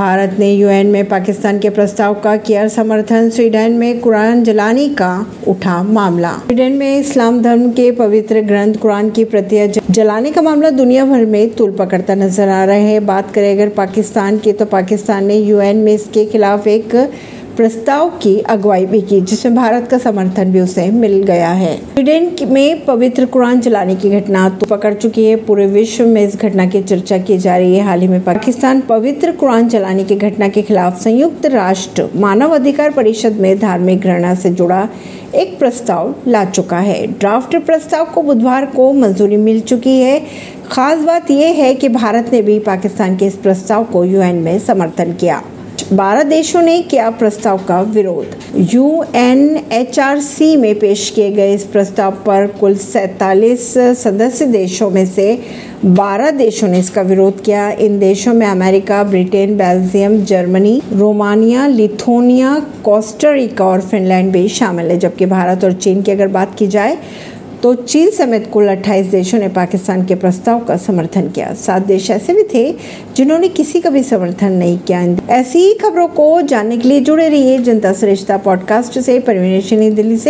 भारत ने यूएन में पाकिस्तान के प्रस्ताव का किया समर्थन, स्वीडन में कुरान जलाने का उठा मामला। स्वीडन में इस्लाम धर्म के पवित्र ग्रंथ कुरान की प्रतियाँ जलाने का मामला दुनिया भर में तूल पकड़ता नज़र आ रहा है। बात करें अगर पाकिस्तान की तो पाकिस्तान ने यूएन में इसके खिलाफ एक प्रस्ताव की अगुवाई भी की, जिसमें भारत का समर्थन भी उसे मिल गया है। स्वीडन में पवित्र कुरान जलाने की घटना तो पकड़ चुकी है। पूरे विश्व में इस घटना की चर्चा की जा रही है। हाल ही में पाकिस्तान पवित्र कुरान जलाने की घटना के खिलाफ संयुक्त राष्ट्र मानव अधिकार परिषद में धार्मिक घृणा से जुड़ा एक प्रस्ताव ला चुका है। ड्राफ्ट प्रस्ताव को बुधवार को मंजूरी मिल चुकी है। खास बात यह है कि भारत ने भी पाकिस्तान के इस प्रस्ताव को यूएन में समर्थन किया। बारह देशों ने किया प्रस्ताव का विरोध। यूएनएचआरसी में पेश किए गए इस प्रस्ताव पर कुल सैतालीस सदस्य देशों में से 12 देशों ने इसका विरोध किया। इन देशों में America, Britain, Belgium, Germany, Romania, Lithuania Costa Rica और फिनलैंड भी शामिल है, जबकि भारत और चीन की अगर बात की जाए तो चीन समेत कुल 28 देशों ने पाकिस्तान के प्रस्ताव का समर्थन किया। सात देश ऐसे भी थे जिन्होंने किसी का भी समर्थन नहीं किया। ऐसी ही खबरों को जानने के लिए जुड़े रहिए जनता सरिश्ता पॉडकास्ट से, परवीन दिल्ली से।